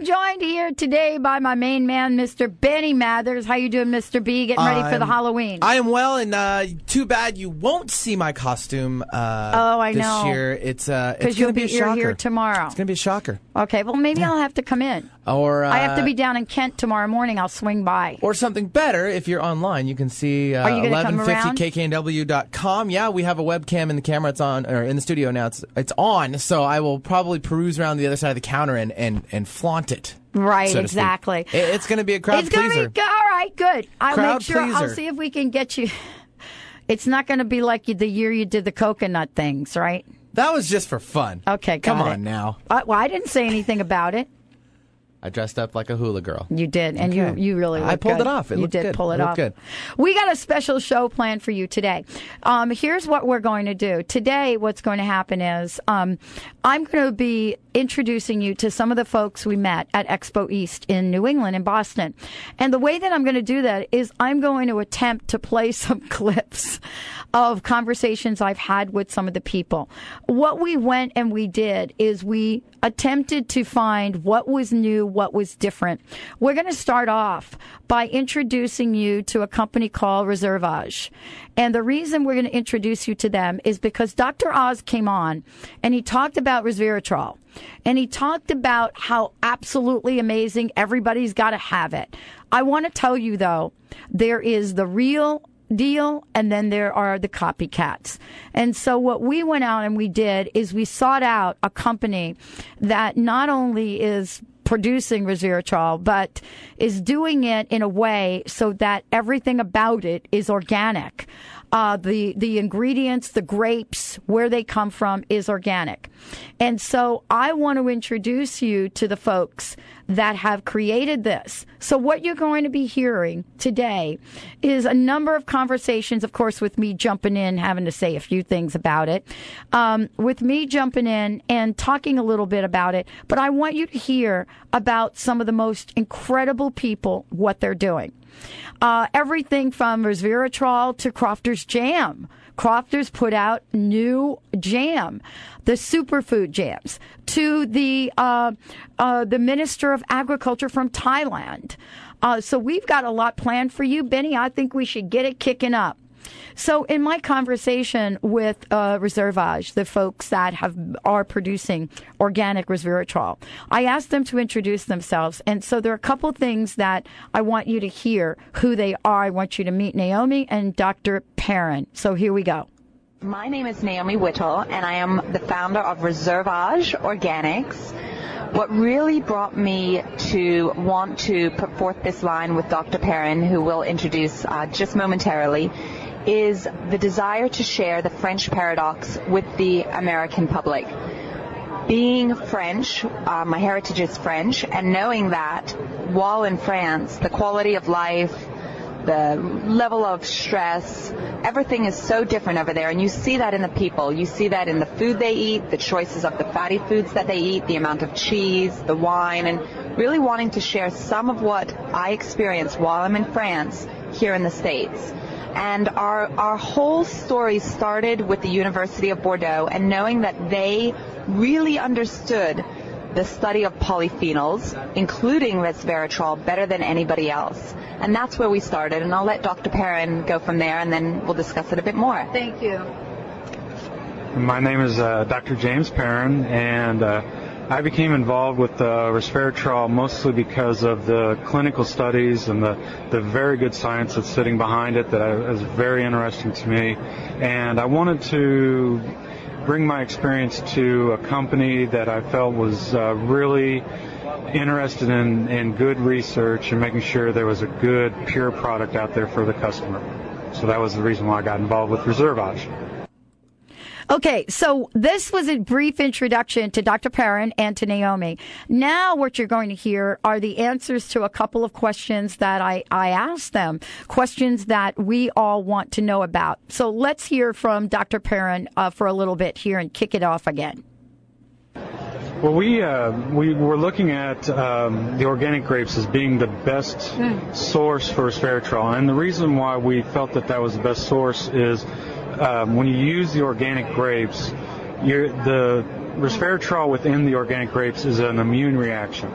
I'm joined here today by my main man, Mr. Benny Mathers. How you doing, Mr. B? Getting ready for the Halloween. I am well, and uh, too bad you won't see my costume uh, Oh, I this know. year. It's uh, it's Because going you'll to be a be you're shocker. here tomorrow. It's going to be a shocker. Okay, well, maybe I'll have to come in. Or uh, I have to be down in Kent tomorrow morning. I'll swing by. Or something better, if you're online, you can see uh, Are you gonna come around? 1150kknw.com. Yeah, we have a webcam in the camera. It's on, or in the studio now. It's it's on. So I will probably peruse around the other side of the counter and and, and flaunt it. Right, so speak. exactly. It- it's going to be a crowd it's pleaser. be all right. Good. I'll Crowd make sure. I'll see if we can get you. It's not going to be like the year you did the coconut things, right? that was just for fun. Okay, come it. on now. Uh, well, I didn't say anything about it. I dressed up like a hula girl. You did, and you Okay. you really I pulled good. it off. It you looked did good. pull it, It off. good. We got a special show planned for you today. Um, here's what we're going to do today. What's going to happen is um, I'm going to be introducing you to some of the folks we met at Expo East in New England in Boston, and the way that I'm going to do that is I'm going to attempt to play some clips of conversations I've had with some of the people. What we went and we did is we attempted to find what was new, what was different. We're going to start off by introducing you to a company called Reservage. And the reason we're going to introduce you to them is because Dr. Oz came on and he talked about resveratrol. And he talked about how absolutely amazing everybody's got to have it. I want to tell you though, there is the real deal and then there are the copycats. And so what we went out and we did is we sought out a company that not only is producing resveratrol, but is doing it in a way so that everything about it is organic. Uh, the the ingredients, the grapes, where they come from, is organic, and so I want to introduce you to the folks that have created this. So what you're going to be hearing today is a number of conversations, of course, with me jumping in, having to say a few things about it, um, with me jumping in and talking a little bit about it. But I want you to hear about some of the most incredible people, what they're doing. Uh, everything from resveratrol to Crofter's jam. Crofter's put out new jam, the superfood jams, to the uh, uh, the Minister of Agriculture from Thailand. Uh, so we've got a lot planned for you, Benny. I think we should get it kicking up. So, in my conversation with uh, Reservage, the folks that have are producing organic resveratrol, I asked them to introduce themselves, and so there are a couple things that I want you to hear who they are. I want you to meet Naomi and Dr. Perrin. So here we go. My name is Naomi Whittel, and I am the founder of Reservage Organics. What really brought me to want to put forth this line with Dr. Perrin, who we'll introduce uh, just momentarily, is the desire to share the French paradox with the American public. Being French, uh, my heritage is French, and knowing that while in France, the quality of life, the level of stress, everything is so different over there. And you see that in the people. You see that in the food they eat, the choices of the fatty foods that they eat, the amount of cheese, the wine, and really wanting to share some of what I experienced while I'm in France here in the States. And our, our whole story started with the University of Bordeaux and knowing that they really understood the study of polyphenols, including resveratrol, better than anybody else. And that's where we started. And I'll let Dr. Perrin go from there, and then we'll discuss it a bit more. Thank you. My name is uh, Dr. James Perrin, and uh, I became involved with uh, resveratrol mostly because of the clinical studies and the, the very good science that's sitting behind it that I, very interesting to me. And I wanted to bring my experience to a company that I felt was uh, really interested in, in good research and making sure there was a good, pure product out there for the customer. So that was the reason why I got involved with Reservage. Okay, so this was a brief introduction to Dr. Perrin and to Naomi. Now, what you're going to hear are the answers to a couple of questions that I, I asked them, questions that we all want to know about. So let's hear from Dr. Perrin uh, for a little bit here and kick it off again. Well, we uh, we were looking at um, the organic grapes as being the best mm. source for resveratrol, and the reason why we felt that that was the best source is um, when you use the organic grapes, the resveratrol within the organic grapes is an immune reaction,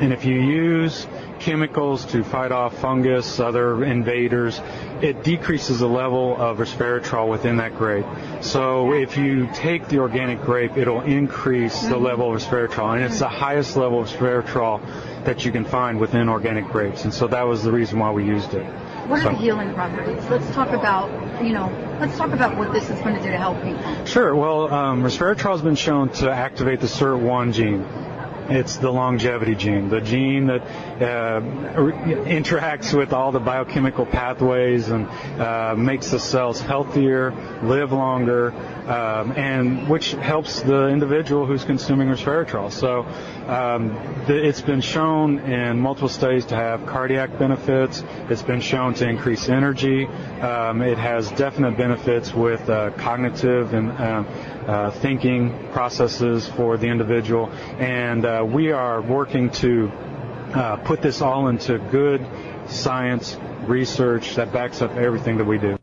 and if you use chemicals to fight off fungus, other invaders, it decreases the level of resveratrol within that grape. So if you take the organic grape, it'll increase the mm-hmm. level of resveratrol, and it's the highest level of resveratrol that you can find within organic grapes. And so that was the reason why we used it. What are so. the healing properties? Let's talk about, you know, let's talk about what this is going to do to help people. Sure. Well, um, resveratrol has been shown to activate the SIRT1 gene. It's the longevity gene, the gene that interacts with all the biochemical pathways and uh, makes the cells healthier, live longer, um, and which helps the individual who's consuming resveratrol. So um, the, it's been shown in multiple studies to have cardiac benefits. It's been shown to increase energy. Um, it has definite benefits with uh, cognitive and um, uh, thinking processes for the individual. And uh, we are working to uh, put this all into good science research that backs up everything that we do.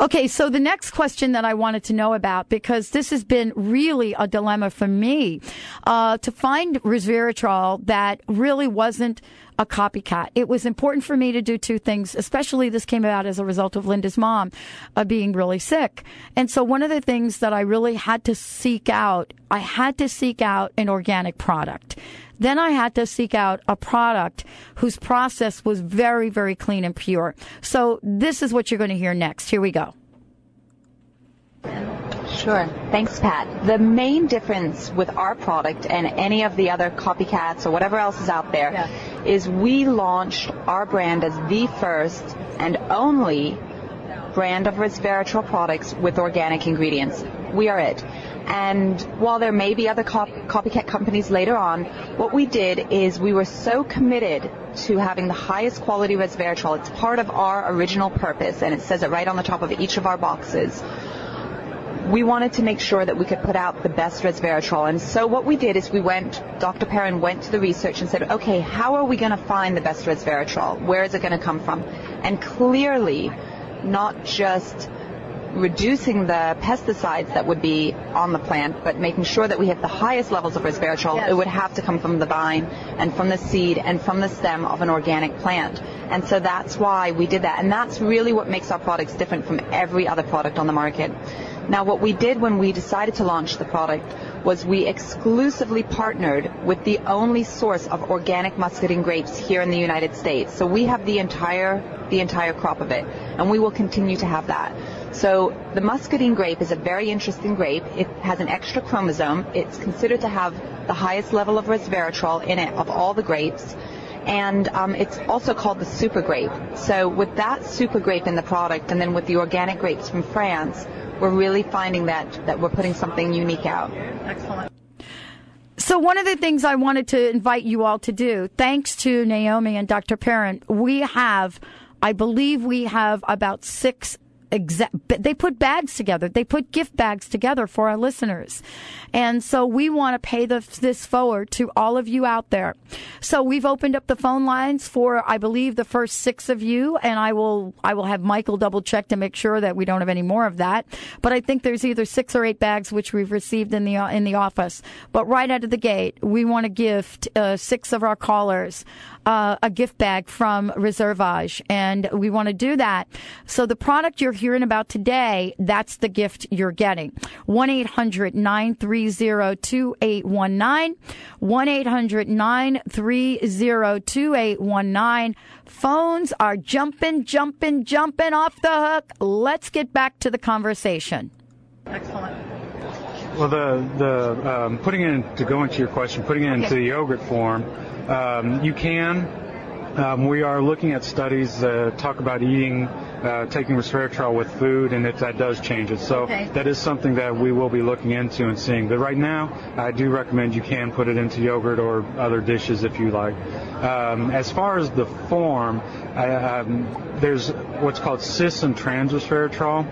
Okay, so the next question that I wanted to know about, because this has been really a dilemma for me, uh, to find resveratrol that really wasn't a copycat. It was important for me to do two things, especially this came about as a result of Linda's mom uh, being really sick. And so one of the things that I really had to seek out, I had to seek out an organic product. Then I had to seek out a product whose process was very, very clean and pure. So this is what you're going to hear next. Here we go. Sure. Thanks, Pat. The main difference with our product and any of the other copycats or whatever else is out there yeah. is we launched our brand as the first and only brand of resveratrol products with organic ingredients. We are it. And while there may be other cop- copycat companies later on, what we did is we were so committed to having the highest quality resveratrol. It's part of our original purpose, and it says it right on the top of each of our boxes we wanted to make sure that we could put out the best resveratrol. And so what we did is we went, Dr. Perrin went to the research and said, okay, how are we going to find the best resveratrol? Where is it going to come from? And clearly, not just reducing the pesticides that would be on the plant, but making sure that we have the highest levels of resveratrol, yes. it would have to come from the vine and from the seed and from the stem of an organic plant. And so that's why we did that. And that's really what makes our products different from every other product on the market. Now, what we did when we decided to launch the product was we exclusively partnered with the only source of organic muscadine grapes here in the United States. So we have the entire the entire crop of it, and we will continue to have that. So the muscadine grape is a very interesting grape. It has an extra chromosome. It's considered to have the highest level of resveratrol in it of all the grapes. And um, it's also called the super grape. So with that super grape in the product, and then with the organic grapes from France, we're really finding that that we're putting something unique out. Excellent. So one of the things I wanted to invite you all to do, thanks to Naomi and Dr. Perrin, we have, I believe we have about six exa- they put bags together. They put gift bags together for our listeners. And so we want to pay the, this forward to all of you out there. So we've opened up the phone lines for, I believe, the first six of you, and I will, I will have Michael double check to make sure that we don't have any more of that. But I think there's either six or eight bags which we've received in the in the office. But right out of the gate, we want to gift uh, six of our callers uh, a gift bag from Reservage, and we want to do that. So the product you're hearing about today, that's the gift you're getting. 1 800 930 2819. 1 800 930 2819. Phones are jumping, jumping, jumping off the hook. Let's get back to the conversation. Excellent. Well, the the um, putting in to go into your question, putting it into okay. the yogurt form, um, you can. Um, we are looking at studies that talk about eating uh, taking resveratrol with food, and if that does change it. So Okay. that is something that we will be looking into and seeing. But right now, I do recommend you can put it into yogurt or other dishes if you like. Um, as far as the form, I, um, there's what's called cis and trans resveratrol.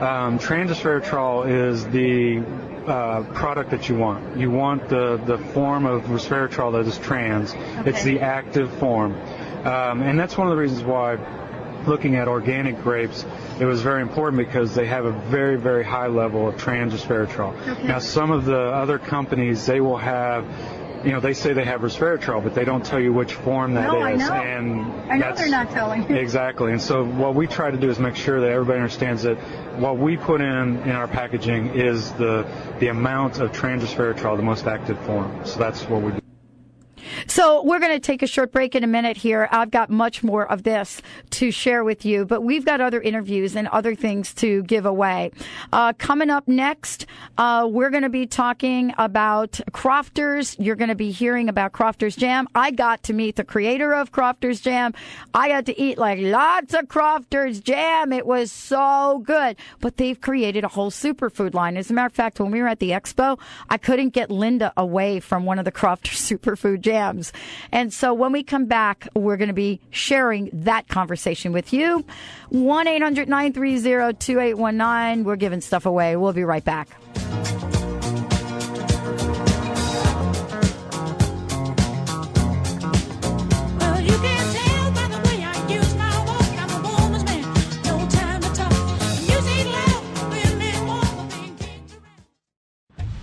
Um, trans resveratrol is the uh, product that you want. You want the, the form of resveratrol that is trans. It's the active form. Um, and that's one of the reasons why looking at organic grapes, it was very important because they have a very, very high level of trans resveratrol. Now, some of the other companies, they will have, you know, they say they have resveratrol, but they don't tell you which form that is. No, I know. And I know that's- they're not telling you. Exactly. And so what we try to do is make sure that everybody understands that what we put in in our packaging is the the amount of trans resveratrol, the most active form. So that's what we do. So we're going to take a short break in a minute here. I've got much more of this to share with you, but we've got other interviews and other things to give away. Uh, coming up next, uh, we're going to be talking about Crofters. You're going to be hearing about Crofters Jam. I got to meet the creator of Crofters Jam. I got to eat like lots of Crofters Jam. It was so good. But they've created a whole superfood line. As a matter of fact, when we were at the expo, I couldn't get Linda away from one of the Crofters superfood jams. And so when we come back, we're going to be sharing that conversation with you. 1 800 930 2819. We're giving stuff away. We'll be right back.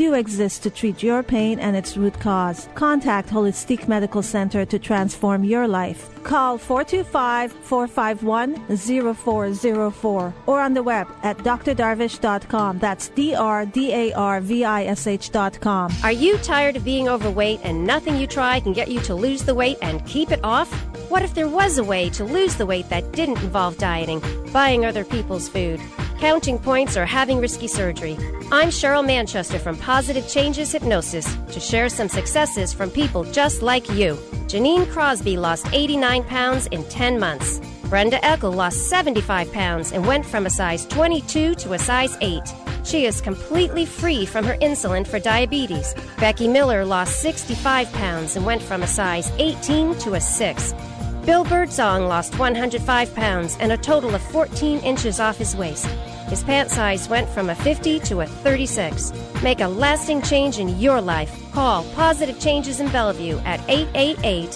do exist to treat your pain and its root cause. Contact Holistic Medical Center to transform your life. Call 425 451 0404 or on the web at drdarvish.com. That's D R D A R V I S H.com. Are you tired of being overweight and nothing you try can get you to lose the weight and keep it off? What if there was a way to lose the weight that didn't involve dieting, buying other people's food, counting points, or having risky surgery? I'm Cheryl Manchester from Positive Changes Hypnosis to share some successes from people just like you. Janine Crosby lost 89 pounds in 10 months. Brenda Eckel lost 75 pounds and went from a size 22 to a size 8. She is completely free from her insulin for diabetes. Becky Miller lost 65 pounds and went from a size 18 to a 6. Bill Birdsong lost 105 pounds and a total of 14 inches off his waist. His pant size went from a 50 to a 36. Make a lasting change in your life. Call Positive Changes in Bellevue at 888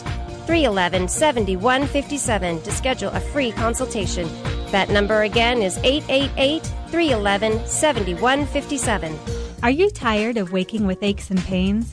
311 7157 to schedule a free consultation. That number again is 888 311 7157. Are you tired of waking with aches and pains?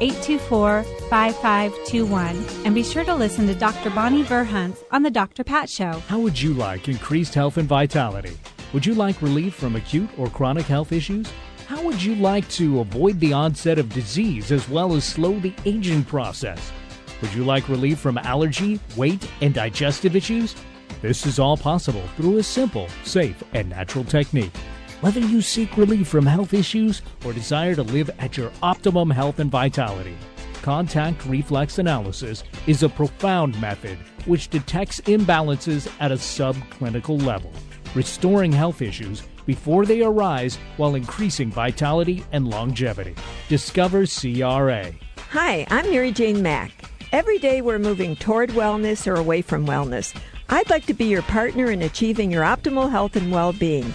824 5521 and be sure to listen to Dr. Bonnie Verhunt on The Dr. Pat Show. How would you like increased health and vitality? Would you like relief from acute or chronic health issues? How would you like to avoid the onset of disease as well as slow the aging process? Would you like relief from allergy, weight, and digestive issues? This is all possible through a simple, safe, and natural technique. Whether you seek relief from health issues or desire to live at your optimum health and vitality, contact reflex analysis is a profound method which detects imbalances at a subclinical level, restoring health issues before they arise while increasing vitality and longevity. Discover CRA. Hi, I'm Mary Jane Mack. Every day we're moving toward wellness or away from wellness. I'd like to be your partner in achieving your optimal health and well being.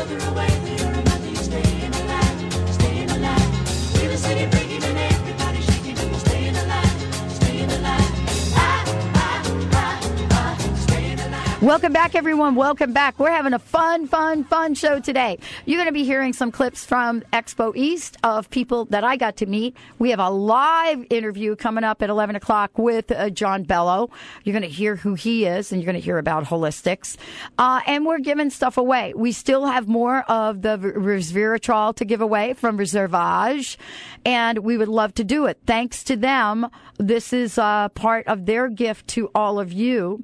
Welcome back, everyone. Welcome back. We're having a fun, fun, fun show today. You're going to be hearing some clips from Expo East of people that I got to meet. We have a live interview coming up at 11 o'clock with uh, John Bello. You're going to hear who he is, and you're going to hear about holistics. Uh, and we're giving stuff away. We still have more of the resveratrol to give away from Reservage, and we would love to do it. Thanks to them, this is uh, part of their gift to all of you.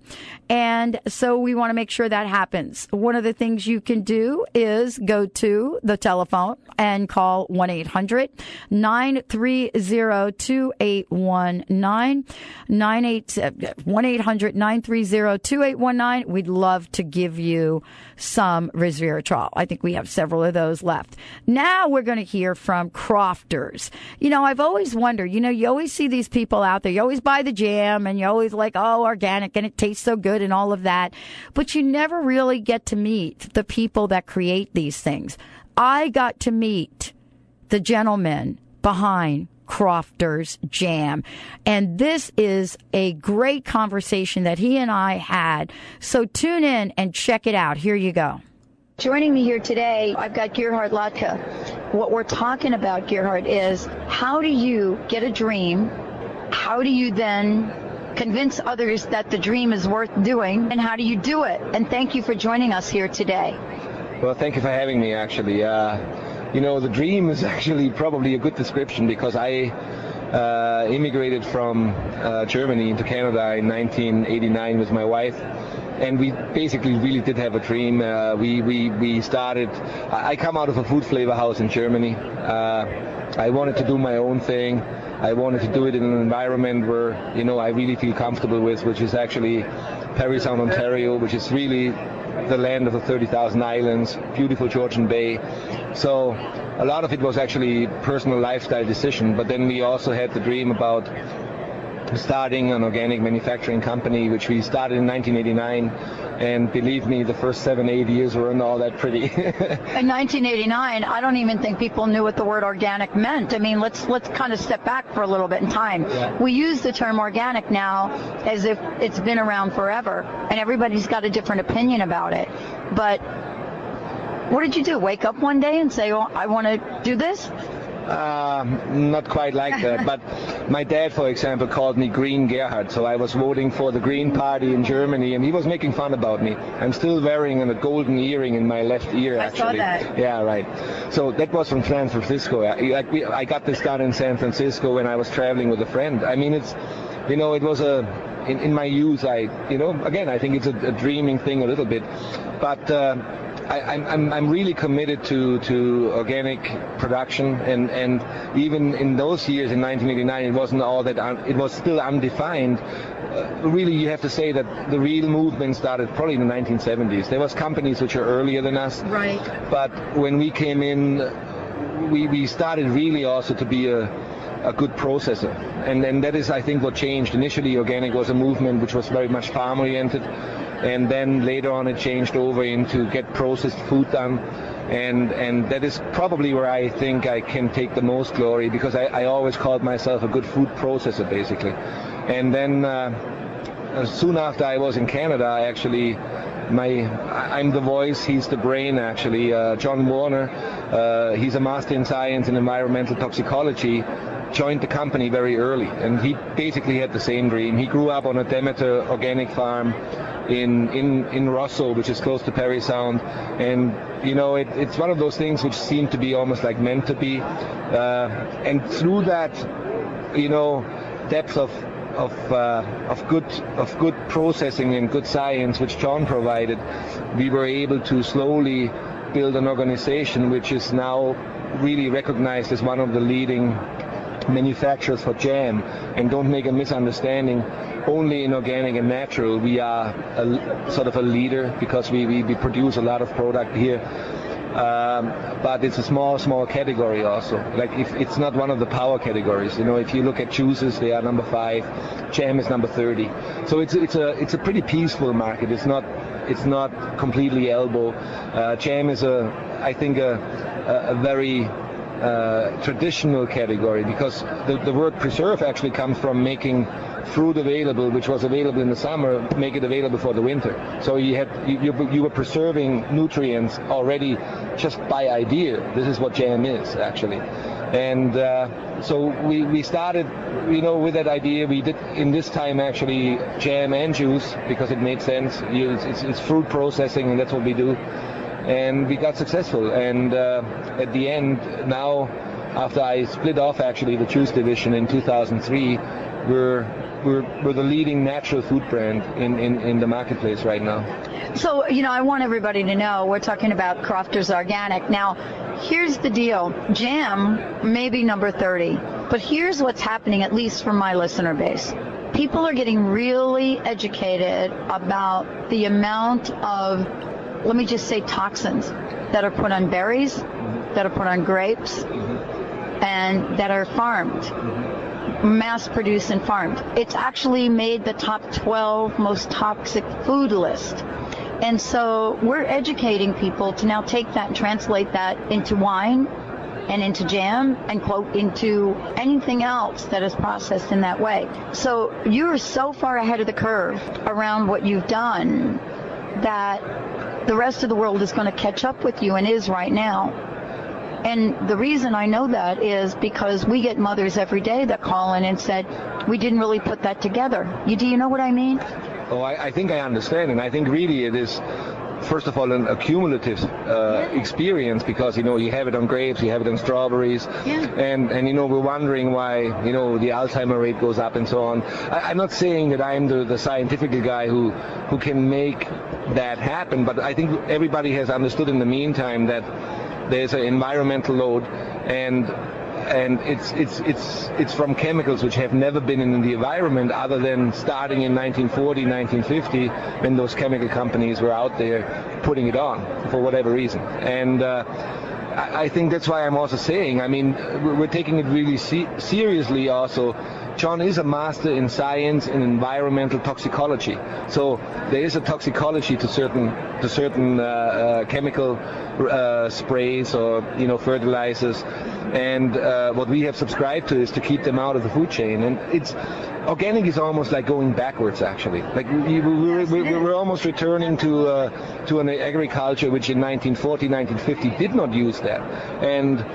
And so we want to make sure that happens. One of the things you can do is go to the telephone and call 1 800 930 2819. 1 800 uh, 930 2819. We'd love to give you some resveratrol. I think we have several of those left. Now we're going to hear from crofters. You know, I've always wondered, you know, you always see these people out there. You always buy the jam and you always like, oh, organic and it tastes so good and all of that. But you never really get to meet the people that create these things. I got to meet the gentleman behind Crofter's Jam. And this is a great conversation that he and I had. So tune in and check it out. Here you go. Joining me here today, I've got Gerhard Latka. What we're talking about, Gerhard, is how do you get a dream? How do you then convince others that the dream is worth doing? And how do you do it? And thank you for joining us here today. Well, thank you for having me, actually. Uh, you know, the dream is actually probably a good description because I uh, immigrated from uh, Germany into Canada in 1989 with my wife. And we basically really did have a dream. Uh, we, we, we started, I come out of a food flavor house in Germany. Uh, I wanted to do my own thing. I wanted to do it in an environment where, you know, I really feel comfortable with, which is actually Parry Sound, Ontario, which is really the land of the 30,000 islands, beautiful Georgian Bay. So a lot of it was actually personal lifestyle decision, but then we also had the dream about starting an organic manufacturing company, which we started in 1989. And believe me, the first seven, eight years weren't all that pretty. In 1989, I don't even think people knew what the word organic meant. I mean, let's let's kind of step back for a little bit in time. Yeah. We use the term organic now as if it's been around forever, and everybody's got a different opinion about it. But what did you do? Wake up one day and say, "Oh, I want to do this"? Um, not quite like that, but my dad, for example, called me Green Gerhard. So I was voting for the Green Party in Germany, and he was making fun about me. I'm still wearing a golden earring in my left ear, actually. I saw that. Yeah, right. So that was from San Francisco. I, like I got this done in San Francisco when I was traveling with a friend. I mean, it's, you know, it was a. In, in my youth, I, you know, again, I think it's a, a dreaming thing a little bit, but. Uh, I, I'm, I'm, I'm really committed to, to organic production, and, and even in those years in 1989, it wasn't all that un, it was still undefined. Uh, really, you have to say that the real movement started probably in the 1970s. There was companies which are earlier than us, Right. but when we came in, we, we started really also to be a, a good processor. And, and that is, I think, what changed. Initially, organic was a movement which was very much farm oriented. And then later on, it changed over into get processed food done. And, and that is probably where I think I can take the most glory because I, I always called myself a good food processor, basically. And then uh, soon after I was in Canada, I actually my I'm the voice, he's the brain actually. Uh, John Warner, uh, he's a master in science and environmental toxicology. Joined the company very early, and he basically had the same dream. He grew up on a Demeter organic farm in in in Rosseau, which is close to Parry Sound, and you know it, it's one of those things which seem to be almost like meant to be. Uh, and through that, you know, depth of of uh, of good of good processing and good science which John provided, we were able to slowly build an organization which is now really recognized as one of the leading manufacturers for jam. And don't make a misunderstanding. Only in organic and natural we are a, sort of a leader because we, we, we produce a lot of product here. Um, but it's a small, small category also. Like if it's not one of the power categories. You know, if you look at juices, they are number five. Jam is number 30. So it's it's a it's a pretty peaceful market. It's not it's not completely elbow. Uh, jam is a I think a a, a very uh, traditional category because the, the word preserve actually comes from making fruit available, which was available in the summer, make it available for the winter. So you had you, you, you were preserving nutrients already just by idea. This is what jam is actually. And uh, so we, we started, you know, with that idea. We did in this time actually jam and juice because it made sense. It's, it's fruit processing, and that's what we do. And we got successful. And uh, at the end, now after I split off actually the juice division in 2003, we're we're, we're the leading natural food brand in, in, in the marketplace right now. So, you know, I want everybody to know we're talking about Crofters Organic. Now, here's the deal jam may be number 30, but here's what's happening, at least for my listener base. People are getting really educated about the amount of, let me just say, toxins that are put on berries, mm-hmm. that are put on grapes, mm-hmm. and that are farmed mm-hmm. mass produced and farmed. It's actually made the top 12 most toxic food list. And so we're educating people to now take that and translate that into wine and into jam and quote into anything else that is processed in that way. So you're so far ahead of the curve around what you've done that the rest of the world is going to catch up with you and is right now. And the reason I know that is because we get mothers every day that call in and said, we didn't really put that together. You, do you know what I mean? Oh, I, I think I understand, and I think really it is first of all an accumulative uh, experience because you know you have it on grapes, you have it on strawberries, and and you know we're wondering why you know the Alzheimer rate goes up and so on. I, I'm not saying that I'm the, the scientific guy who who can make that happen, but I think everybody has understood in the meantime that there's an environmental load and and it's it's it's it's from chemicals which have never been in the environment other than starting in 1940 1950 when those chemical companies were out there putting it on for whatever reason. And uh, I think that's why I'm also saying I mean we're we're taking it really se- seriously also John is a master in science and environmental toxicology. So there is a toxicology to certain to certain uh, uh, chemical uh, sprays or you know fertilizers, and uh, what we have subscribed to is to keep them out of the food chain. And it's organic is almost like going backwards actually. Like we, we, we're, we're, we're almost returning to uh, to an agriculture which in 1940 1950 did not use that, and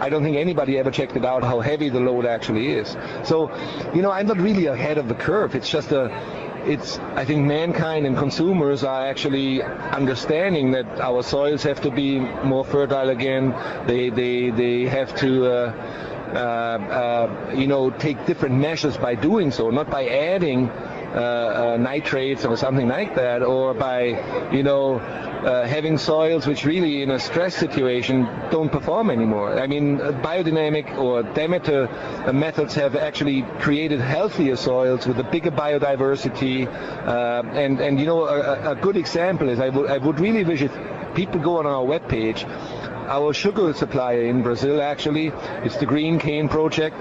I don't think anybody ever checked it out how heavy the load actually is. So, you know, I'm not really ahead of the curve. It's just a, it's I think mankind and consumers are actually understanding that our soils have to be more fertile again. They they they have to. Uh, uh, uh, you know, take different measures by doing so, not by adding uh, uh, nitrates or something like that, or by, you know, uh, having soils which really in a stress situation don't perform anymore. I mean, uh, biodynamic or Demeter methods have actually created healthier soils with a bigger biodiversity. And, and, you know, a, a good example is I would I would really wish if people go on our webpage, our sugar supplier in Brazil actually, it's the Green Cane Project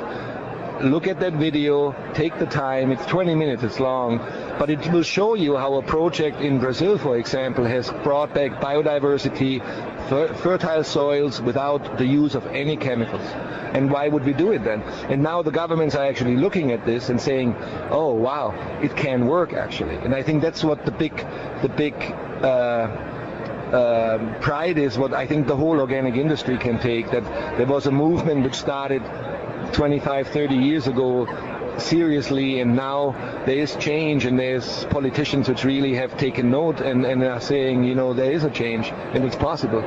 look at that video, take the time, it's 20 minutes, it's long, but it will show you how a project in Brazil, for example, has brought back biodiversity, fer- fertile soils without the use of any chemicals. And why would we do it then? And now the governments are actually looking at this and saying, oh wow, it can work actually. And I think that's what the big, the big, uh, um pride is what I think the whole organic industry can take. That there was a movement which started 25, 30 years ago seriously, and now there is change, and there's politicians which really have taken note and, and are saying, you know, there is a change, and it's possible.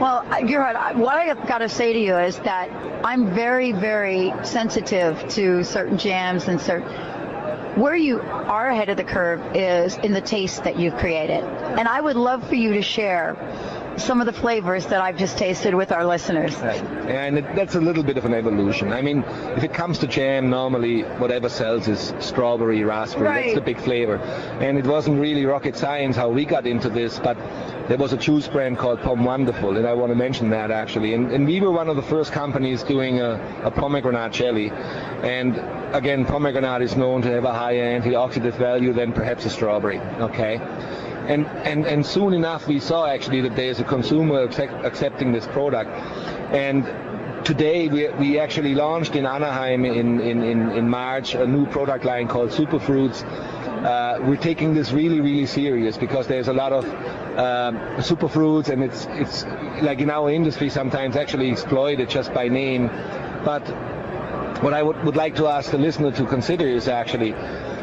Well, uh, Gerhard, what I have got to say to you is that I'm very, very sensitive to certain jams and certain. Where you are ahead of the curve is in the taste that you've created. And I would love for you to share some of the flavors that I've just tasted with our listeners. Right. And it, that's a little bit of an evolution. I mean, if it comes to jam, normally whatever sells is strawberry, raspberry. Right. That's the big flavor. And it wasn't really rocket science how we got into this, but there was a juice brand called Pom Wonderful, and I want to mention that actually. And, and we were one of the first companies doing a, a pomegranate jelly. And again, pomegranate is known to have a higher antioxidant value than perhaps a strawberry. Okay. And, and, and soon enough we saw actually that there's a consumer accept, accepting this product. And today we, we actually launched in Anaheim in, in, in, in March a new product line called Superfruits. Uh, we're taking this really, really serious because there's a lot of um, superfruits and it's, it's like in our industry sometimes actually exploited just by name. But what I would, would like to ask the listener to consider is actually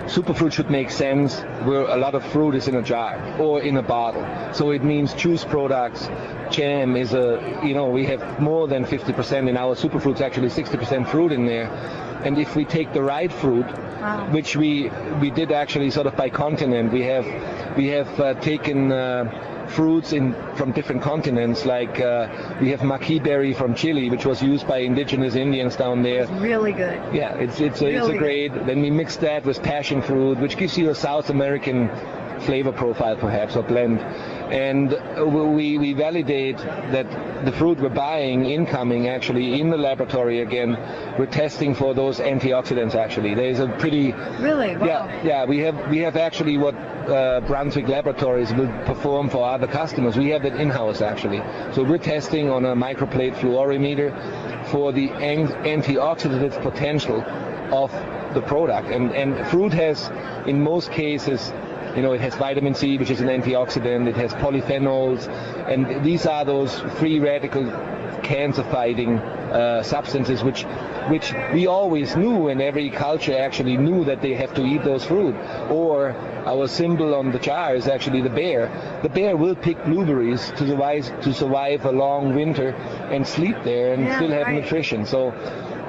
superfruit should make sense where a lot of fruit is in a jar or in a bottle. So it means juice products, jam is a, you know, we have more than 50% in our superfruits, actually 60% fruit in there. And if we take the right fruit, which we we did actually sort of by continent, we have we have uh, taken uh, fruits in from different continents. Like uh, we have maqui berry from Chile, which was used by indigenous Indians down there. Really good. Yeah, it's it's a, it's a great. Then we mix that with passion fruit, which gives you a South American flavor profile, perhaps, or blend. And uh, we we validate that the fruit we're buying, incoming, actually in the laboratory again, we're testing for those antioxidants. Actually, there's a pretty Really? Wow. yeah, yeah. We have we have actually what uh, Brunswick Laboratories will perform for other customers. We have it in house actually. So we're testing on a microplate fluorimeter for the an- antioxidant potential of the product. And and fruit has, in most cases. You know, it has vitamin C, which is an antioxidant. It has polyphenols, and these are those free radical cancer-fighting uh, substances, which which we always knew, and every culture actually knew that they have to eat those fruit. Or our symbol on the jar is actually the bear. The bear will pick blueberries to survive to survive a long winter and sleep there and Yeah, still have right. nutrition. So.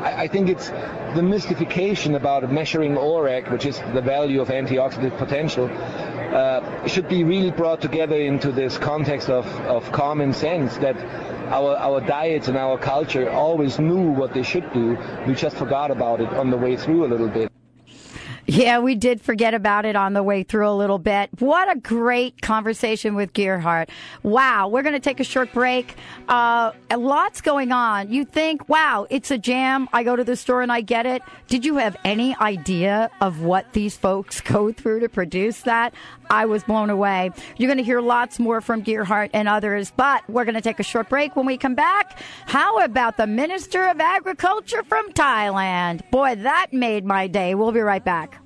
I I think it's the mystification about measuring ORAC, which is the value of antioxidant potential, uh, should be really brought together into this context of, of common sense that our, our diets and our culture always knew what they should do. We just forgot about it on the way through a little bit. Yeah, we did forget about it on the way through a little bit. What a great conversation with Gerhard. Wow, we're going to take a short break. Uh, lot's going on. You think, wow, it's a jam. I go to the store and I get it. Did you have any idea of what these folks go through to produce that? I was blown away. You're going to hear lots more from Gerhard and others, but we're going to take a short break. When we come back, how about the Minister of Agriculture from Thailand? Boy, that made my day. We'll be right back.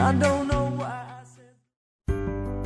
I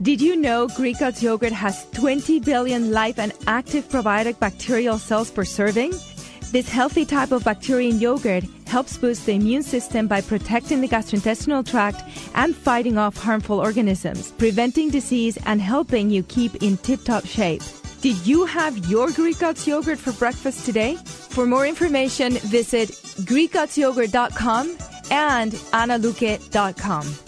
Did you know Greek God's yogurt has 20 billion live and active probiotic bacterial cells per serving? This healthy type of bacteria in yogurt helps boost the immune system by protecting the gastrointestinal tract and fighting off harmful organisms, preventing disease and helping you keep in tip-top shape. Did you have your Greek God's yogurt for breakfast today? For more information, visit GreekGodsYogurt.com and AnnaLuque.com.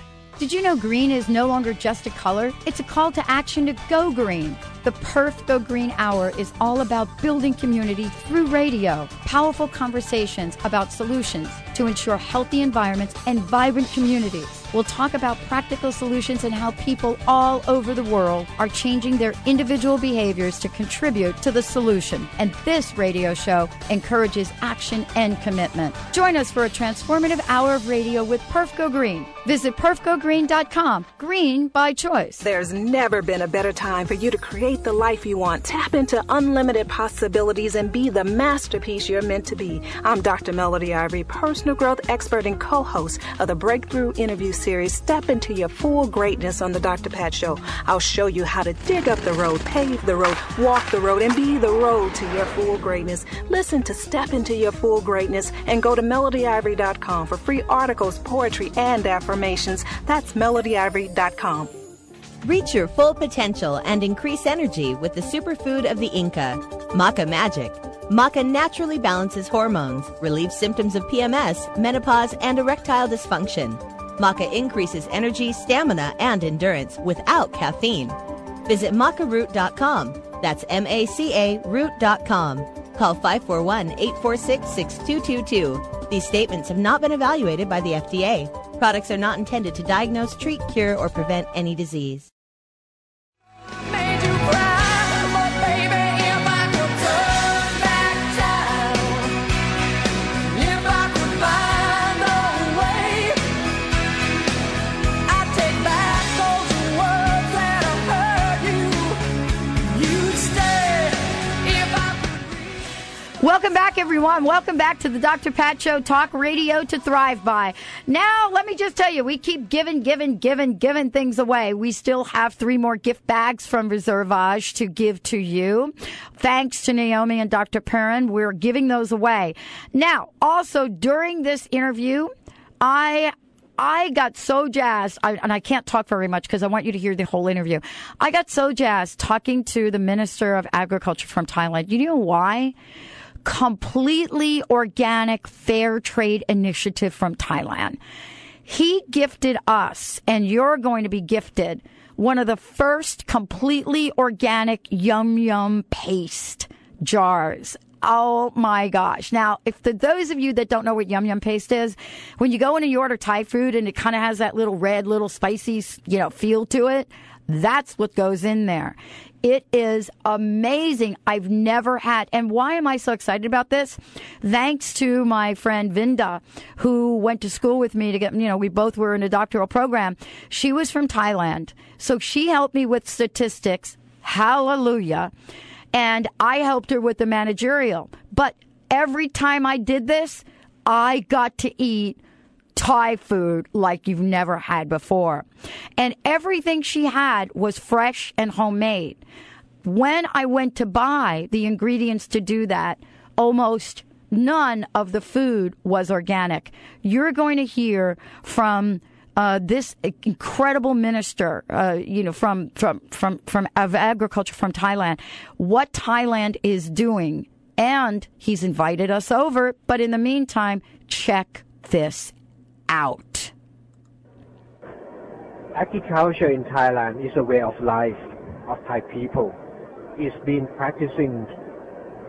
Did you know green is no longer just a color? It's a call to action to go green. The Perf Go Green Hour is all about building community through radio, powerful conversations about solutions to ensure healthy environments and vibrant communities. We'll talk about practical solutions and how people all over the world are changing their individual behaviors to contribute to the solution. And this radio show encourages action and commitment. Join us for a transformative hour of radio with Perf Go Green. Visit perfgogreen.com. Green by choice. There's never been a better time for you to create the life you want. Tap into unlimited possibilities and be the masterpiece you're meant to be. I'm Dr. Melody Ivory, personal personal growth expert and co host of the Breakthrough Interview Series, Step into Your Full Greatness on The Dr. Pat Show. I'll show you how to dig up the road, pave the road, walk the road, and be the road to your full greatness. Listen to Step into Your Full Greatness and go to melodyivory.com for free articles, poetry, and affirmations. That's melodyivory.com. Reach your full potential and increase energy with the superfood of the Inca, Maca Magic. Maca naturally balances hormones, relieves symptoms of PMS, menopause, and erectile dysfunction. Maca increases energy, stamina, and endurance without caffeine. Visit macaroot.com. That's M A C A root.com. Call 541 846 6222. These statements have not been evaluated by the FDA. Products are not intended to diagnose, treat, cure, or prevent any disease. Welcome back, everyone. Welcome back to the Dr. Pat Show, talk radio to thrive by. Now, let me just tell you, we keep giving, giving, giving, giving things away. We still have three more gift bags from Reservage to give to you. Thanks to Naomi and Dr. Perrin, we're giving those away. Now, also during this interview, I I got so jazzed, I, and I can't talk very much because I want you to hear the whole interview. I got so jazzed talking to the Minister of Agriculture from Thailand. You know why? Completely organic fair trade initiative from Thailand. He gifted us, and you're going to be gifted one of the first completely organic yum yum paste jars. Oh my gosh. Now, if the, those of you that don't know what yum yum paste is, when you go in and you order Thai food and it kind of has that little red, little spicy, you know, feel to it, that's what goes in there. It is amazing. I've never had, and why am I so excited about this? Thanks to my friend Vinda, who went to school with me to get, you know, we both were in a doctoral program. She was from Thailand. So she helped me with statistics. Hallelujah. And I helped her with the managerial. But every time I did this, I got to eat Thai food like you've never had before. And everything she had was fresh and homemade. When I went to buy the ingredients to do that, almost none of the food was organic. You're going to hear from uh, this incredible minister, uh, you know, from from from from of agriculture from Thailand, what Thailand is doing, and he's invited us over. But in the meantime, check this out. Agriculture in Thailand is a way of life of Thai people. It's been practicing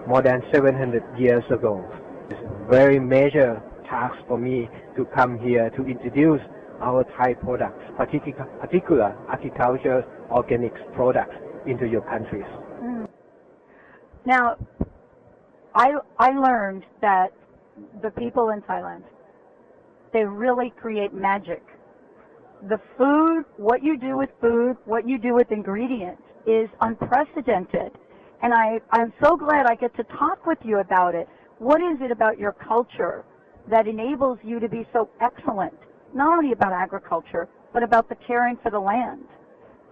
more than 700 years ago. It's a very major task for me to come here to introduce our Thai products, particular, particular agriculture organics products into your countries. Hmm. Now, I I learned that the people in Thailand they really create magic. The food, what you do with food, what you do with ingredients is unprecedented. And I, I'm so glad I get to talk with you about it. What is it about your culture that enables you to be so excellent, not only about agriculture, but about the caring for the land,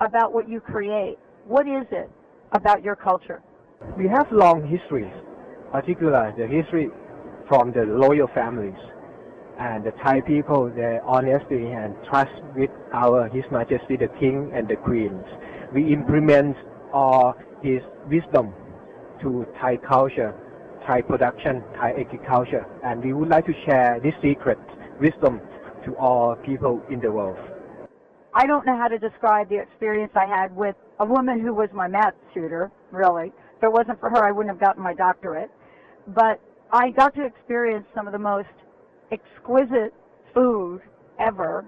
about what you create? What is it about your culture? We have long histories, particularly the history from the royal families and the Thai people, their honesty and trust with our His Majesty the King and the Queens. We implement all his wisdom to Thai culture, Thai production, Thai agriculture, and we would like to share this secret wisdom to all people in the world. I don't know how to describe the experience I had with a woman who was my math tutor, really. If it wasn't for her, I wouldn't have gotten my doctorate. But I got to experience some of the most exquisite food ever.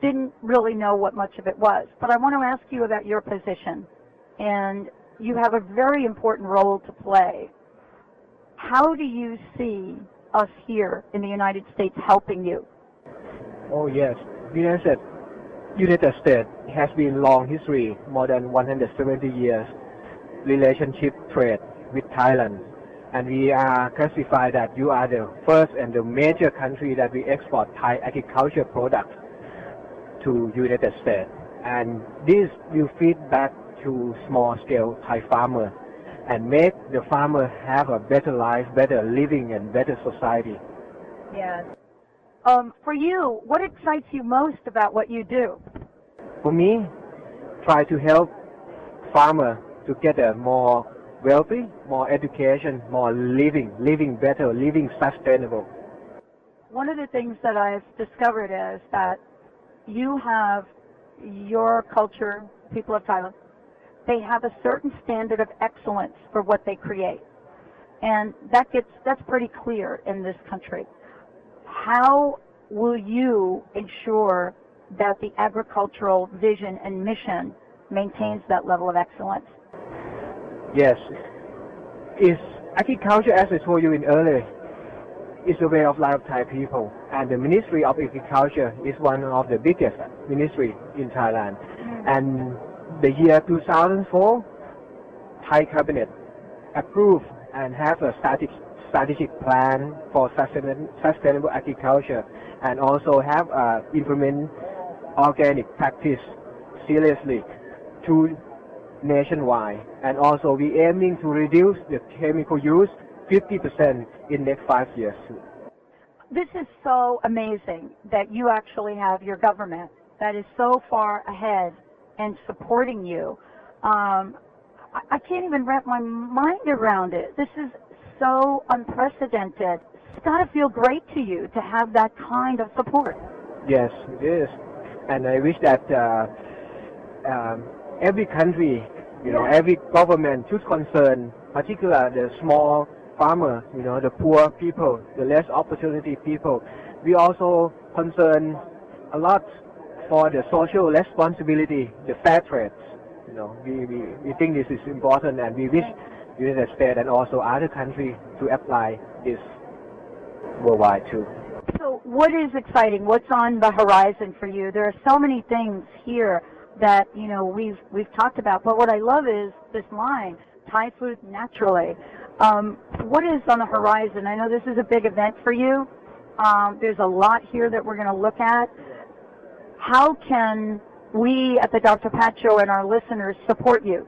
Didn't really know what much of it was. But I want to ask you about your position. And you have a very important role to play. How do you see us here in the United States helping you? Oh yes, United, United States has been long history, more than 170 years, relationship trade with Thailand. And we are classified that you are the first and the major country that we export Thai agriculture products to United States. And this will feed back to small scale Thai farmer and make the farmer have a better life, better living and better society. Yes. Um, for you, what excites you most about what you do? For me, try to help farmer to get a more wealthy, more education, more living, living better, living sustainable. One of the things that I've discovered is that you have your culture, people of Thailand, they have a certain standard of excellence for what they create. And that gets, that's pretty clear in this country. How will you ensure that the agricultural vision and mission maintains that level of excellence? Yes, is agriculture, as I told you in earlier, is a way of life of Thai people, and the Ministry of Agriculture is one of the biggest ministry in Thailand. And the year 2004, Thai cabinet approved and have a strategic strategic plan for sustain- sustainable agriculture, and also have uh, implement organic practice seriously to nationwide. And also we aiming to reduce the chemical use 50% in next five years. This is so amazing that you actually have your government that is so far ahead and supporting you. Um, I, I can't even wrap my mind around it. This is so unprecedented. It's got to feel great to you to have that kind of support. Yes, it is. And I wish that uh, um, every country, you know, every government should concern, particularly the small farmer, you know, the poor people, the less opportunity people. We also concern a lot for the social responsibility, the fair trade. You know, we, we, we think this is important and we wish United States and also other countries to apply this worldwide too. So, what is exciting? What's on the horizon for you? There are so many things here that you know we've we've talked about, but what I love is this line: Thai food naturally. Um, what is on the horizon? I know this is a big event for you. Um, there's a lot here that we're going to look at. How can we at the Dr. Pat Show and our listeners support you?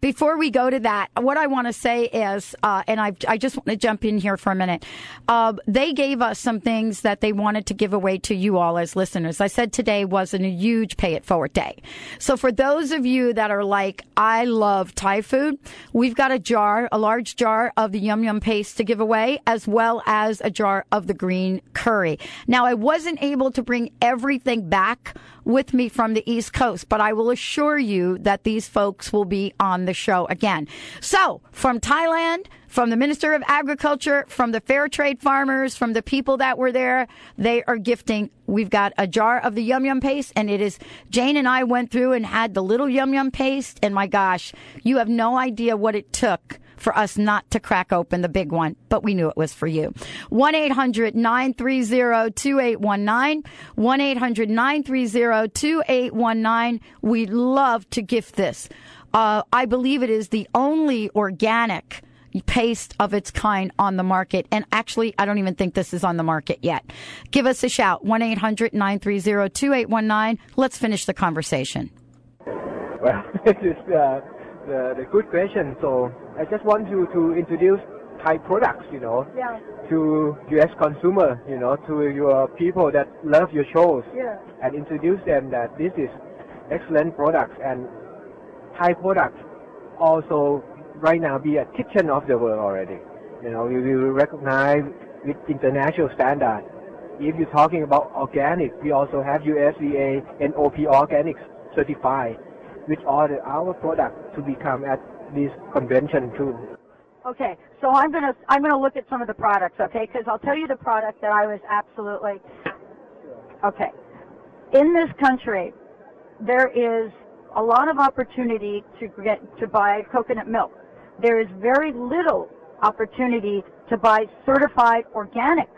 Before we go to that, what I want to say is, uh, and I, I just want to jump in here for a minute. Uh, they gave us some things that they wanted to give away to you all as listeners. I said today wasn't a huge pay it forward day. So for those of you that are like, I love Thai food, we've got a jar, a large jar of the yum yum paste to give away, as well as a jar of the green curry. Now, I wasn't able to bring everything back with me from the East Coast, but I will assure you that these folks will be on the show again. So, from Thailand, from the Minister of Agriculture, from the fair trade farmers, from the people that were there, they are gifting. We've got a jar of the yum yum paste, and it is Jane and I went through and had the little yum yum paste, and my gosh, you have no idea what it took for us not to crack open the big one, but we knew it was for you. 1 800 930 2819. 1 800 930 2819. We love to gift this. Uh, I believe it is the only organic paste of its kind on the market. And actually, I don't even think this is on the market yet. Give us a shout 1 800 930 2819. Let's finish the conversation. Well, this is uh, the, the good question. So I just want you to introduce Thai products, you know, Yeah. to U.S. consumer, you know, to your people that love your shows, Yeah. and introduce them that this is excellent products and Thai products also right now be a kitchen of the world already. You know, we will recognize with international standard. If you're talking about organic, we also have USDA and OP Organics certified, which order our product to become at this convention too. Okay, so I'm gonna I'm gonna look at some of the products, okay? Because I'll tell you the product that I was absolutely okay. In this country, there is a lot of opportunity to get to buy coconut milk. There is very little opportunity to buy certified organic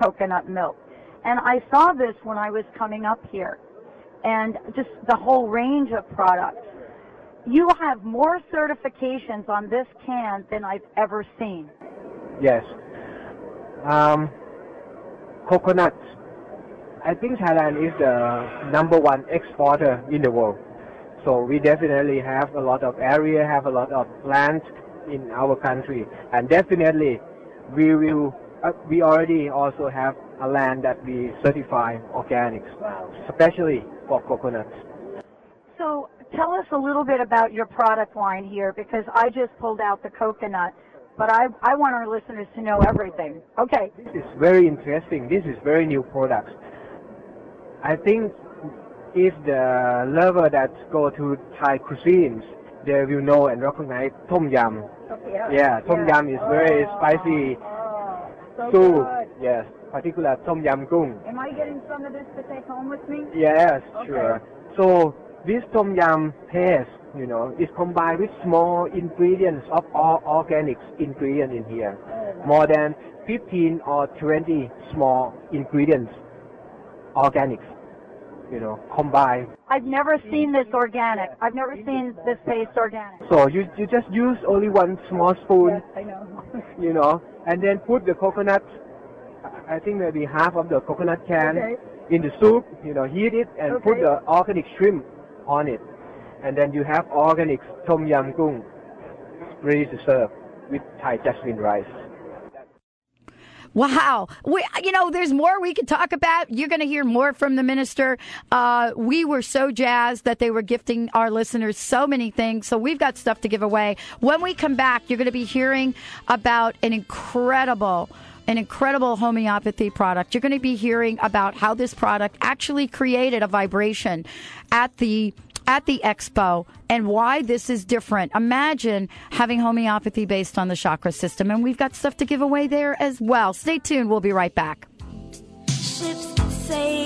coconut milk. And I saw this when I was coming up here, and just the whole range of products. You have more certifications on this can than I've ever seen. Yes. Um, coconuts. I think Thailand is the number one exporter in the world. So we definitely have a lot of area, have a lot of land in our country, and definitely we will. Uh, we already also have a land that we certify organics, especially for coconuts. So tell us a little bit about your product line here because I just pulled out the coconut, but I, I want our listeners to know everything. Okay. This is very interesting. This is very new products. I think if the lover that go to Thai cuisines, they will know and recognize tom yum. Yeah, tom yum is very oh, spicy Oh, so soup. good. Yes, particular tom yum gung. Am I getting some of this to take home with me? Yes, Okay. sure. So this tom yum paste, you know, is combined with small ingredients of all organic ingredients in here. More than 15 or 20 small ingredients, organics, you know, combined. I've never seen this organic. I've never seen this paste organic. So you, you just use only one small spoon, I know. you know, and then put the coconut, I think maybe half of the coconut can Okay. in the soup, you know, heat it and put the organic shrimp on it. And then you have organic tom yum gung ready to serve with Thai jasmine rice. Wow. We, you know, there's more we could talk about. You're going to hear more from the minister. Uh, we were so jazzed that they were gifting our listeners so many things. So we've got stuff to give away. When we come back, you're going to be hearing about an incredible an incredible homeopathy product. You're going to be hearing about how this product actually created a vibration at the at the expo and why this is different. Imagine having homeopathy based on the chakra system and we've got stuff to give away there as well. Stay tuned. We'll be right back. Ships sail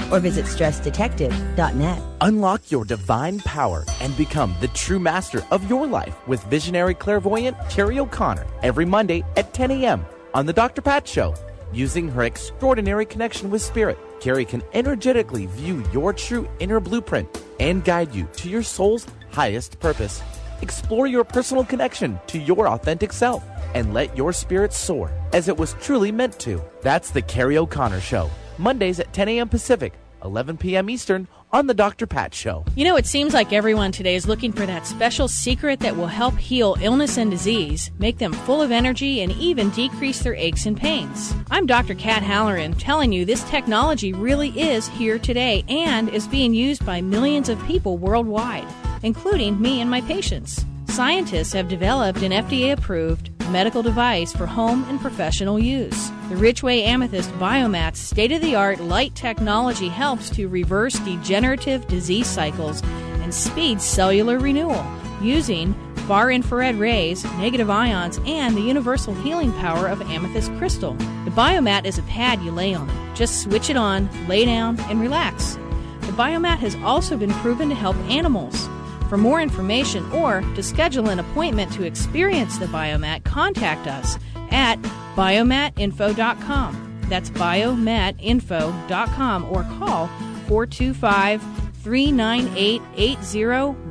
or visit stressdetective.net. Unlock your divine power and become the true master of your life with visionary clairvoyant Carrie O'Connor every Monday at 10 a.m. on The Dr. Pat Show. Using her extraordinary connection with spirit, Carrie can energetically view your true inner blueprint and guide you to your soul's highest purpose. Explore your personal connection to your authentic self and let your spirit soar as it was truly meant to. That's The Carrie O'Connor Show, Mondays at 10 a.m. Pacific, 11 p.m. Eastern on The Dr. Pat Show. You know, it seems like everyone today is looking for that special secret that will help heal illness and disease, make them full of energy, and even decrease their aches and pains. I'm Dr. Kat Halloran telling you this technology really is here today and is being used by millions of people worldwide, including me and my patients. Scientists have developed an FDA approved medical device for home and professional use. The Richway Amethyst Biomat's state of the art light technology helps to reverse degenerative disease cycles and speed cellular renewal using far infrared rays, negative ions, and the universal healing power of amethyst crystal. The Biomat is a pad you lay on. Just switch it on, lay down, and relax. The Biomat has also been proven to help animals. For more information or to schedule an appointment to experience the Biomat, contact us at biomatinfo.com. That's biomatinfo.com or call 425 398 8010.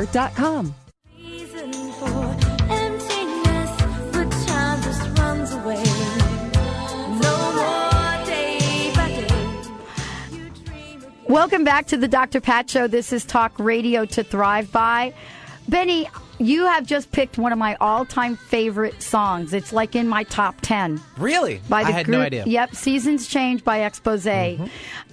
for emptiness, the time just runs away. No more day by day. Welcome back to the Dr. Pat Show. This is Talk Radio to Thrive By. Benny, you have just picked one of my all-time favorite songs. It's like in my top ten. Really? By the I had group, no idea. Yep, Seasons Change by Expose.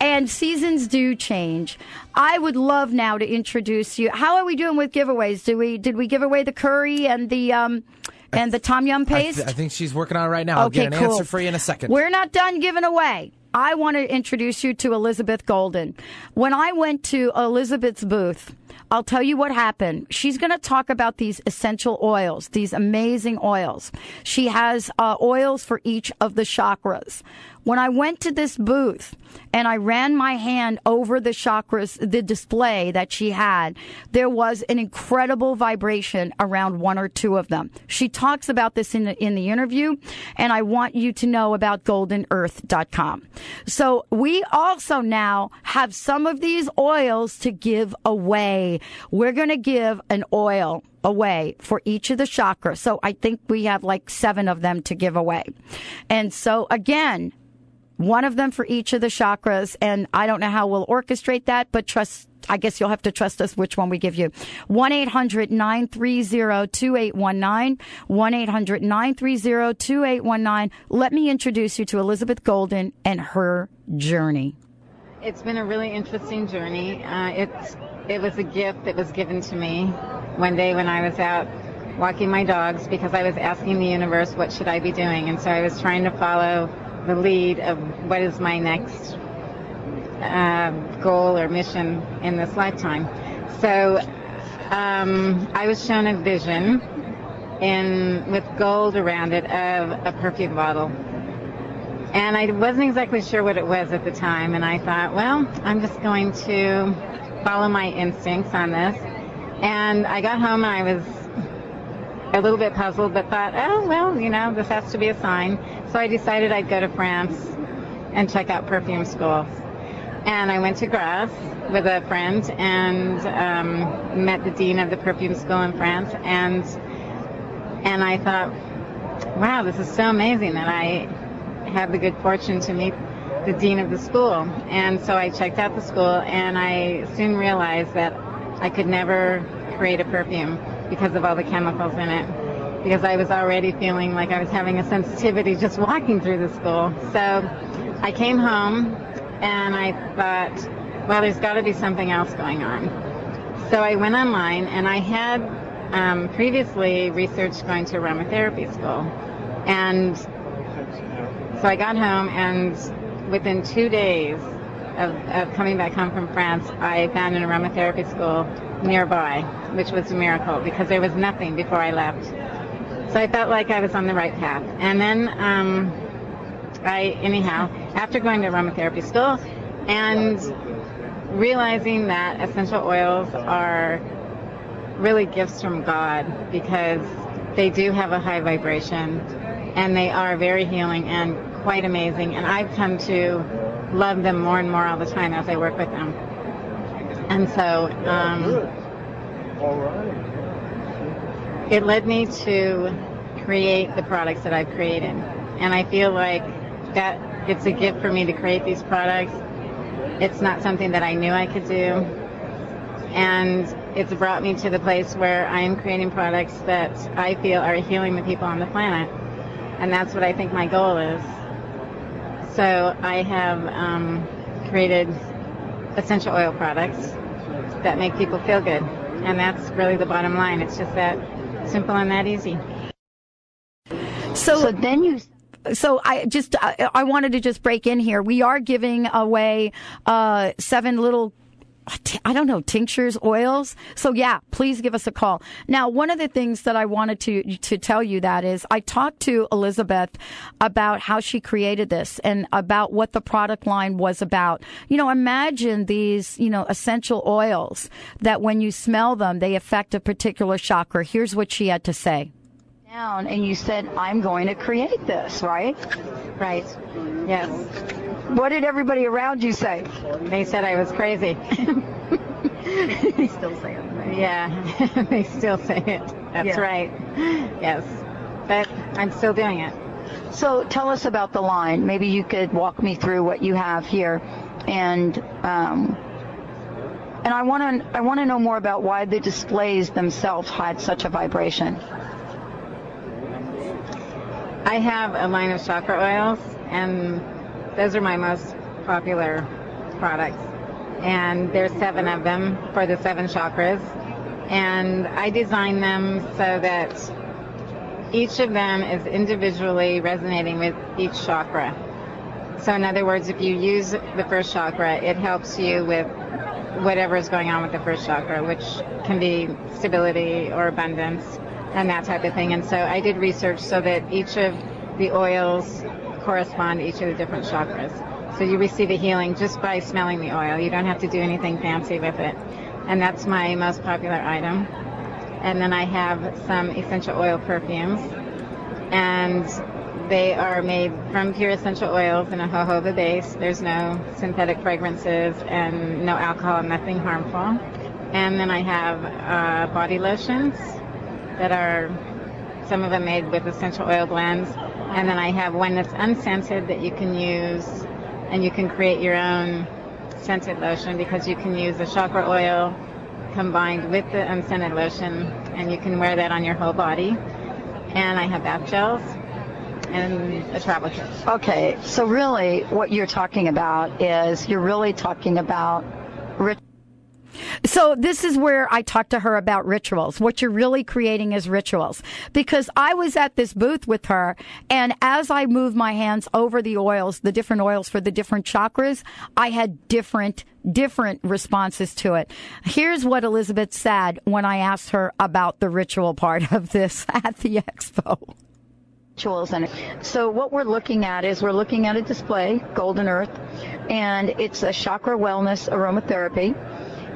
And seasons do change. I would love now to introduce you. How are we doing with giveaways? Do we did we give away the curry and the um and the tom yum I, paste? th- I think she's working on it right now. I'll Okay, get an cool. answer for you in a second. We're not done giving away. I want to introduce you to Elizabeth Golden. When I went to Elizabeth's booth, I'll tell you what happened. She's going to talk about these essential oils, these amazing oils. She has uh, oils for each of the chakras. When I went to this booth and I ran my hand over the chakras, the display that she had, there was an incredible vibration around one or two of them. She talks about this in the, in the interview, and I want you to know about goldenearth.com. So we also now have some of these oils to give away. We're going to give an oil away for each of the chakras. So I think we have like seven of them to give away. And so again, one of them for each of the chakras. And I don't know how we'll orchestrate that, but trust, I guess you'll have to trust us which one we give you. 1 800 930 2819. 1 800 930 2819. Let me introduce you to Elizabeth Golden and her journey. It's been a really interesting journey. Uh, it's it was a gift that was given to me one day when I was out walking my dogs because I was asking the universe what should I be doing, and so I was trying to follow the lead of what is my next uh, goal or mission in this lifetime. So um, I was shown a vision in with gold around it of a perfume bottle. And I wasn't exactly sure what it was at the time, and I thought, well, I'm just going to follow my instincts on this. And I got home and I was a little bit puzzled, but thought, oh, well, you know, this has to be a sign. So I decided I'd go to France and check out perfume school. And I went to Grasse with a friend and um, met the dean of the perfume school in France. And and I thought, wow, this is so amazing that I had the good fortune to meet the dean of the school. And so I checked out the school, and I soon realized that I could never create a perfume because of all the chemicals in it. Because I was already feeling like I was having a sensitivity just walking through the school. So I came home and I thought, well, there's got to be something else going on. So I went online and I had um, previously researched going to aromatherapy school. And so I got home and within two days of, of coming back home from France, I found an aromatherapy school nearby, which was a miracle because there was nothing before I left. So I felt like I was on the right path. And then um, I, anyhow, after going to aromatherapy school and realizing that essential oils are really gifts from God because they do have a high vibration and they are very healing and quite amazing. And I've come to love them more and more all the time as I work with them. And so um, it led me to create the products that I've created. And I feel like that it's a gift for me to create these products. It's not something that I knew I could do. And it's brought me to the place where I am creating products that I feel are healing the people on the planet. And that's what I think my goal is. So I have um, created essential oil products that make people feel good. And that's really the bottom line. It's just that simple and that easy. So, then you. So I just I, I wanted to just break in here. We are giving away uh, seven little I don't know, tinctures, oils. So yeah, please give us a call. Now, one of the things that I wanted to to tell you that is I talked to Elizabeth about how she created this and about what the product line was about. You know, imagine these, you know, essential oils that when you smell them, they affect a particular chakra. Here's what she had to say. Down and you said, I'm going to create this, right? Right. Yes. What did everybody around you say? They said I was crazy. they still say it. Yeah, they still say it. That's Yeah. right. Yes. But I'm still doing it. So tell us about the line. Maybe you could walk me through what you have here, and um, and I want to I want to know more about why the displays themselves had such a vibration. I have a line of chakra oils, and those are my most popular products. And there's seven of them for the seven chakras. And I design them so that each of them is individually resonating with each chakra. So, in other words, if you use the first chakra, it helps you with whatever is going on with the first chakra, which can be stability or abundance and that type of thing. And so I did research so that each of the oils correspond to each of the different chakras. So you receive a healing just by smelling the oil. You don't have to do anything fancy with it. And that's my most popular item. And then I have some essential oil perfumes. And they are made from pure essential oils in a jojoba base. There's no synthetic fragrances and no alcohol, nothing harmful. And then I have uh, body lotions that are some of them made with essential oil blends. And then I have one that's unscented that you can use and you can create your own scented lotion because you can use the chakra oil combined with the unscented lotion and you can wear that on your whole body. And I have bath gels and a travel kit. Okay, so really, what you're talking about is you're really talking about rich. So this is where I talked to her about rituals. What you're really creating is rituals. Because I was at this booth with her and as I moved my hands over the oils, the different oils for the different chakras, I had different different responses to it. Here's what Elizabeth said when I asked her about the ritual part of this at the expo. it. So what we're looking at is we're looking at a display, Golden Earth, and it's a chakra wellness aromatherapy.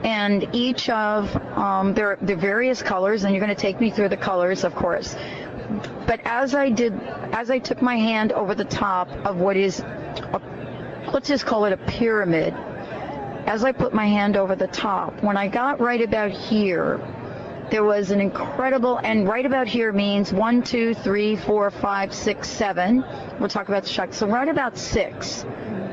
And each of um, the various colors, and you're going to take me through the colors, of course. But as I did, as I took my hand over the top of what is, a, let's just call it a pyramid. As I put my hand over the top, when I got right about here, there was an incredible, and right about here means one, two, three, four, five, six, seven. We'll talk about the chakras. So right about six,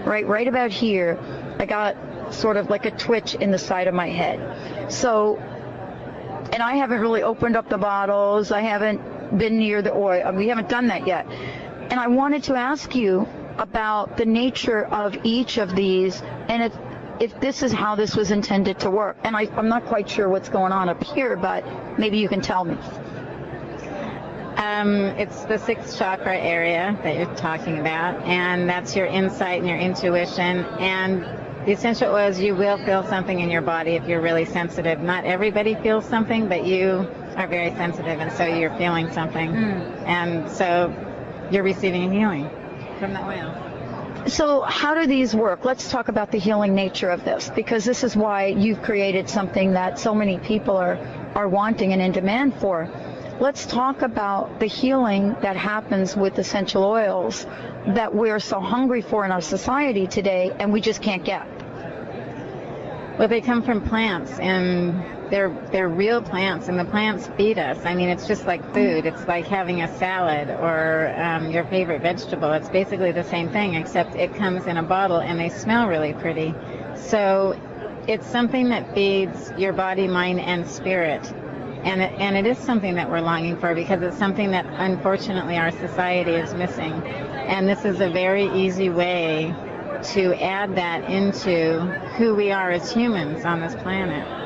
right, right about here, I got sort of like a twitch in the side of my head. So, and I haven't really opened up the bottles. I haven't been near the oil. We haven't done that yet. And I wanted to ask you about the nature of each of these and if if this is how this was intended to work. And I, I'm not quite sure what's going on up here, but maybe you can tell me. Um, it's the sixth chakra area that you're talking about, and that's your insight and your intuition. And the essential oils, you will feel something in your body if you're really sensitive. Not everybody feels something, but you are very sensitive, and so you're feeling something. Hmm. And so you're receiving a healing from the oil. So, how do these work? Let's talk about the healing nature of this, because this is why you've created something that so many people are, are wanting and in demand for. Let's talk about the healing that happens with essential oils that we're so hungry for in our society today and we just can't get. Well, they come from plants, and they're they're real plants, and the plants feed us. I mean, it's just like food. It's like having a salad or um, your favorite vegetable. It's basically the same thing, except it comes in a bottle, and they smell really pretty. So, it's something that feeds your body, mind, and spirit. And it, and it is something that we're longing for because it's something that unfortunately our society is missing. And this is a very easy way to add that into who we are as humans on this planet.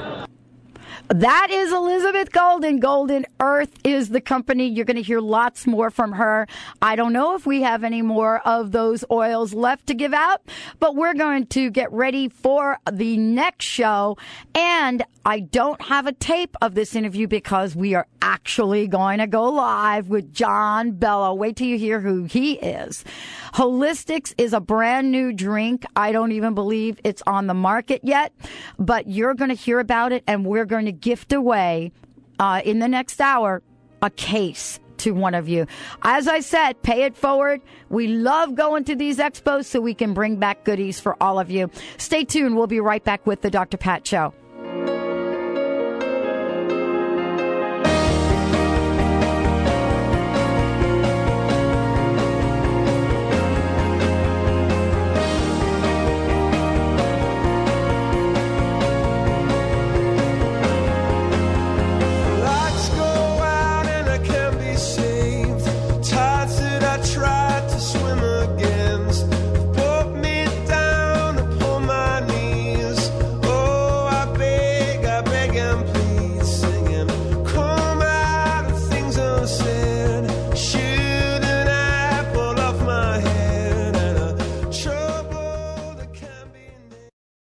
That is Elizabeth Golden. Golden Earth is the company. You're going to hear lots more from her. I don't know if we have any more of those oils left to give out, but we're going to get ready for the next show. And I don't have a tape of this interview because we are actually going to go live with John Bello. Wait till you hear who he is. Holistics is a brand new drink. I don't even believe it's on the market yet, but you're going to hear about it and we're going to gift away uh, in the next hour a case to one of you. As I said, pay it forward. We love going to these expos so we can bring back goodies for all of you. Stay tuned. We'll be right back with the Dr. Pat Show.